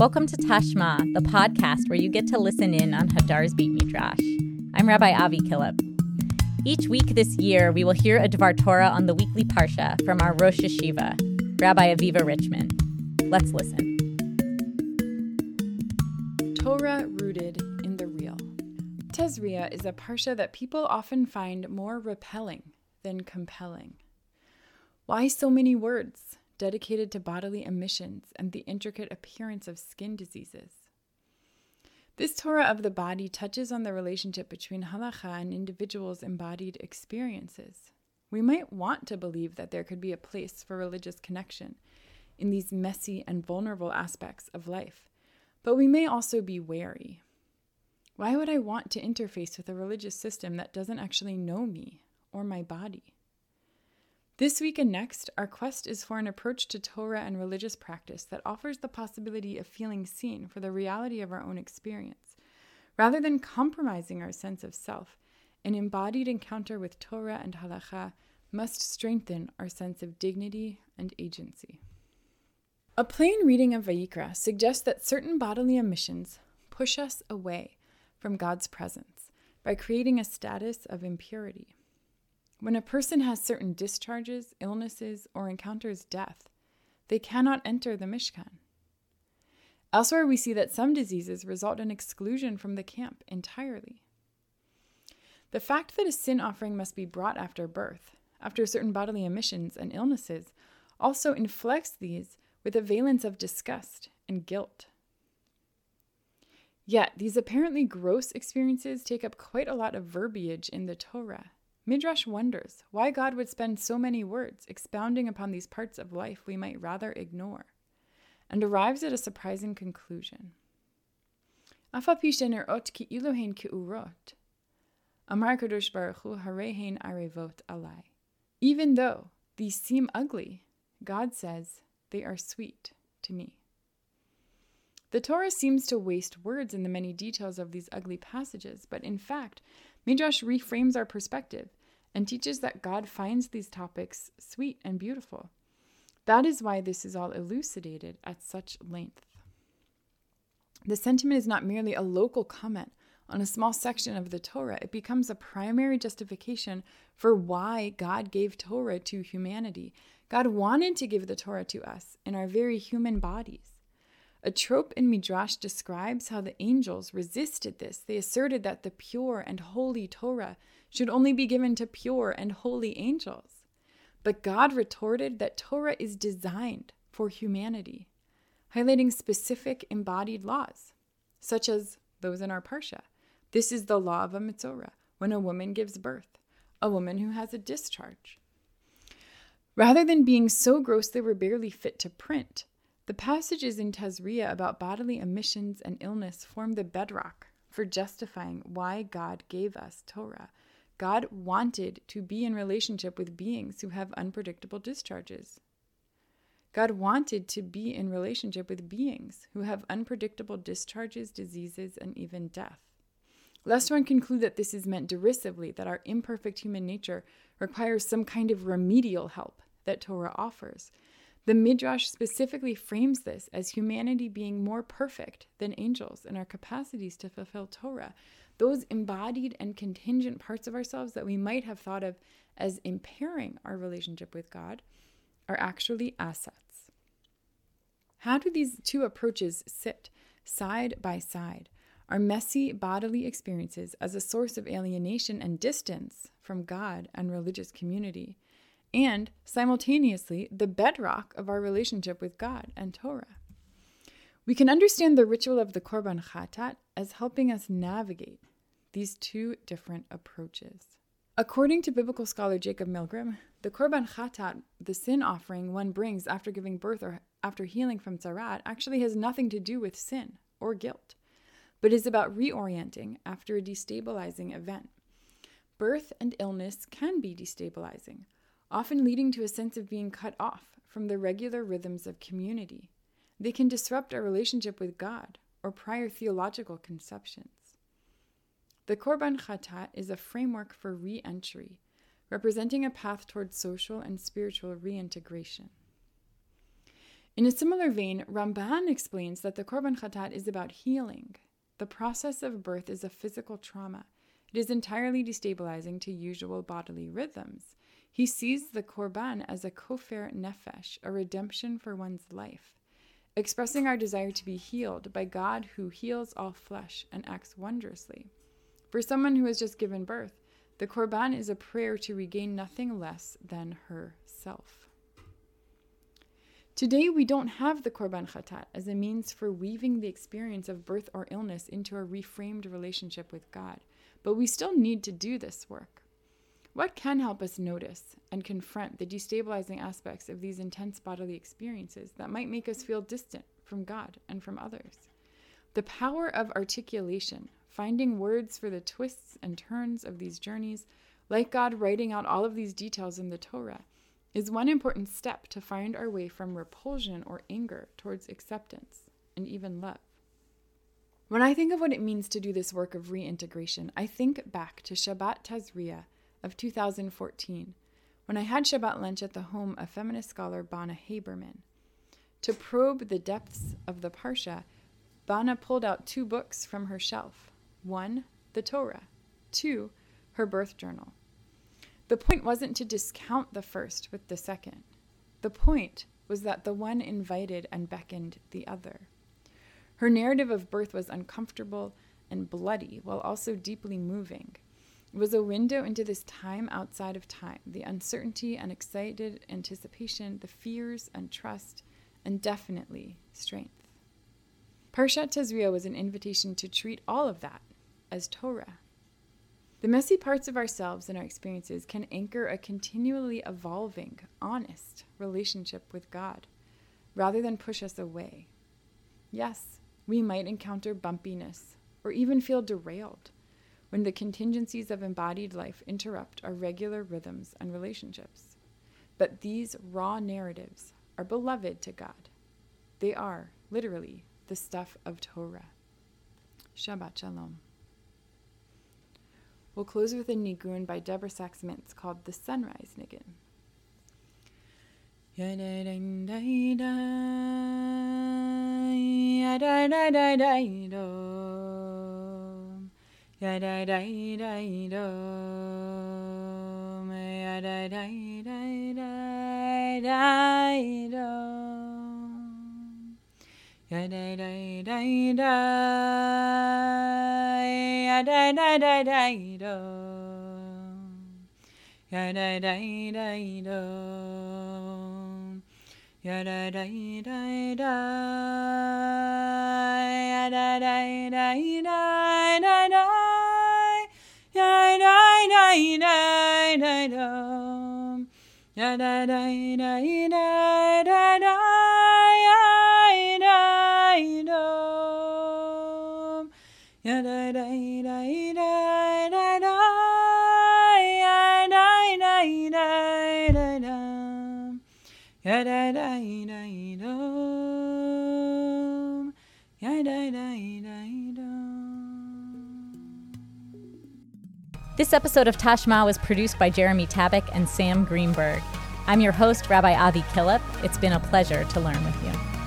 Welcome to Tashma, the podcast where you get to listen in on Hadar's Beit Midrash. I'm Rabbi Avi Killip. Each week this year, we will hear a Dvar Torah on the weekly Parsha from our Rosh Yeshiva, Rabbi Aviva Richman. Let's listen. Torah rooted in the real. Tazria is a Parsha that people often find more repelling than compelling. Why so many words? Dedicated to bodily emissions and the intricate appearance of skin diseases. This Torah of the body touches on the relationship between halacha and individuals' embodied experiences. We might want to believe that there could be a place for religious connection in these messy and vulnerable aspects of life, but we may also be wary. Why would I want to interface with a religious system that doesn't actually know me or my body? This week and next, our quest is for an approach to Torah and religious practice that offers the possibility of feeling seen for the reality of our own experience. Rather than compromising our sense of self, an embodied encounter with Torah and halacha must strengthen our sense of dignity and agency. A plain reading of Vayikra suggests that certain bodily emissions push us away from God's presence by creating a status of impurity. When a person has certain discharges, illnesses, or encounters death, they cannot enter the Mishkan. Elsewhere, we see that some diseases result in exclusion from the camp entirely. The fact that a sin offering must be brought after birth, after certain bodily emissions and illnesses, also inflects these with a valence of disgust and guilt. Yet, these apparently gross experiences take up quite a lot of verbiage in the Torah Midrash wonders why God would spend so many words expounding upon these parts of life we might rather ignore, and arrives at a surprising conclusion. Amar Kadosh Baruch Hu Arevot Alai. Even though these seem ugly, God says they are sweet to me. The Torah seems to waste words in the many details of these ugly passages, but in fact, Midrash reframes our perspective and teaches that God finds these topics sweet and beautiful. That is why this is all elucidated at such length. The sentiment is not merely a local comment on a small section of the Torah, it becomes a primary justification for why God gave Torah to humanity. God wanted to give the Torah to us in our very human bodies. A trope in Midrash describes how the angels resisted this. They asserted that the pure and holy Torah should only be given to pure and holy angels. But God retorted that Torah is designed for humanity, highlighting specific embodied laws, such as those in our Parsha. This is the law of a Metzora, when a woman gives birth, a woman who has a discharge. Rather than being so gross they were barely fit to print, the passages in Tazria about bodily emissions and illness form the bedrock for justifying why God gave us Torah. God wanted to be in relationship with beings who have unpredictable discharges. God wanted to be in relationship with beings who have unpredictable discharges, diseases, and even death. Lest one conclude that this is meant derisively, that our imperfect human nature requires some kind of remedial help that Torah offers. The Midrash specifically frames this as humanity being more perfect than angels in our capacities to fulfill Torah. Those embodied and contingent parts of ourselves that we might have thought of as impairing our relationship with God are actually assets. How do these two approaches sit side by side? Our messy bodily experiences as a source of alienation and distance from God and religious community and simultaneously the bedrock of our relationship with God and Torah. We can understand the ritual of the Korban Chatat as helping us navigate these two different approaches. According to biblical scholar Jacob Milgrom, the Korban Chatat, the sin offering one brings after giving birth or after healing from tzaraat, actually has nothing to do with sin or guilt, but is about reorienting after a destabilizing event. Birth and illness can be destabilizing, often leading to a sense of being cut off from the regular rhythms of community. They can disrupt our relationship with God or prior theological conceptions. The Korban Chatat is a framework for re entry, representing a path towards social and spiritual reintegration. In a similar vein, Ramban explains that the Korban Chatat is about healing. The process of birth is a physical trauma. It is entirely destabilizing to usual bodily rhythms. He sees the Korban as a kofer nefesh, a redemption for one's life, expressing our desire to be healed by God who heals all flesh and acts wondrously. For someone who has just given birth, the Korban is a prayer to regain nothing less than herself. Today, we don't have the Korban Chatat as a means for weaving the experience of birth or illness into a reframed relationship with God, but we still need to do this work. What can help us notice and confront the destabilizing aspects of these intense bodily experiences that might make us feel distant from God and from others? The power of articulation, finding words for the twists and turns of these journeys, like God writing out all of these details in the Torah, is one important step to find our way from repulsion or anger towards acceptance and even love. When I think of what it means to do this work of reintegration, I think back to Shabbat Tazria of 2014, when I had Shabbat lunch at the home of feminist scholar Bonna Haberman. To probe the depths of the Parsha, Bonna pulled out two books from her shelf one, the Torah, two, her birth journal. The point wasn't to discount the first with the second. The point was that the one invited and beckoned the other. Her narrative of birth was uncomfortable and bloody, while also deeply moving. Was a window into this time outside of time the uncertainty and excited anticipation, the fears and trust, and definitely strength. Parshat Tazria was an invitation to treat all of that as Torah. The messy parts of ourselves and our experiences can anchor a continually evolving, honest relationship with God rather than push us away. Yes, we might encounter bumpiness or even feel derailed when the contingencies of embodied life interrupt our regular rhythms and relationships. But these raw narratives are beloved to God. They are, literally, the stuff of Torah. Shabbat Shalom. We'll close with a nigun by Deborah Sacks Mintz called The Sunrise Nigun. Ya da da da da ya da da da da do ya da da da do ya da da da da ya da da da da da da da da da da da da da da da ya da da da da ya da da This episode of Tashma was produced by Jeremy Tabak and Sam Greenberg. I'm your host, Rabbi Avi Killip. It's been a pleasure to learn with you.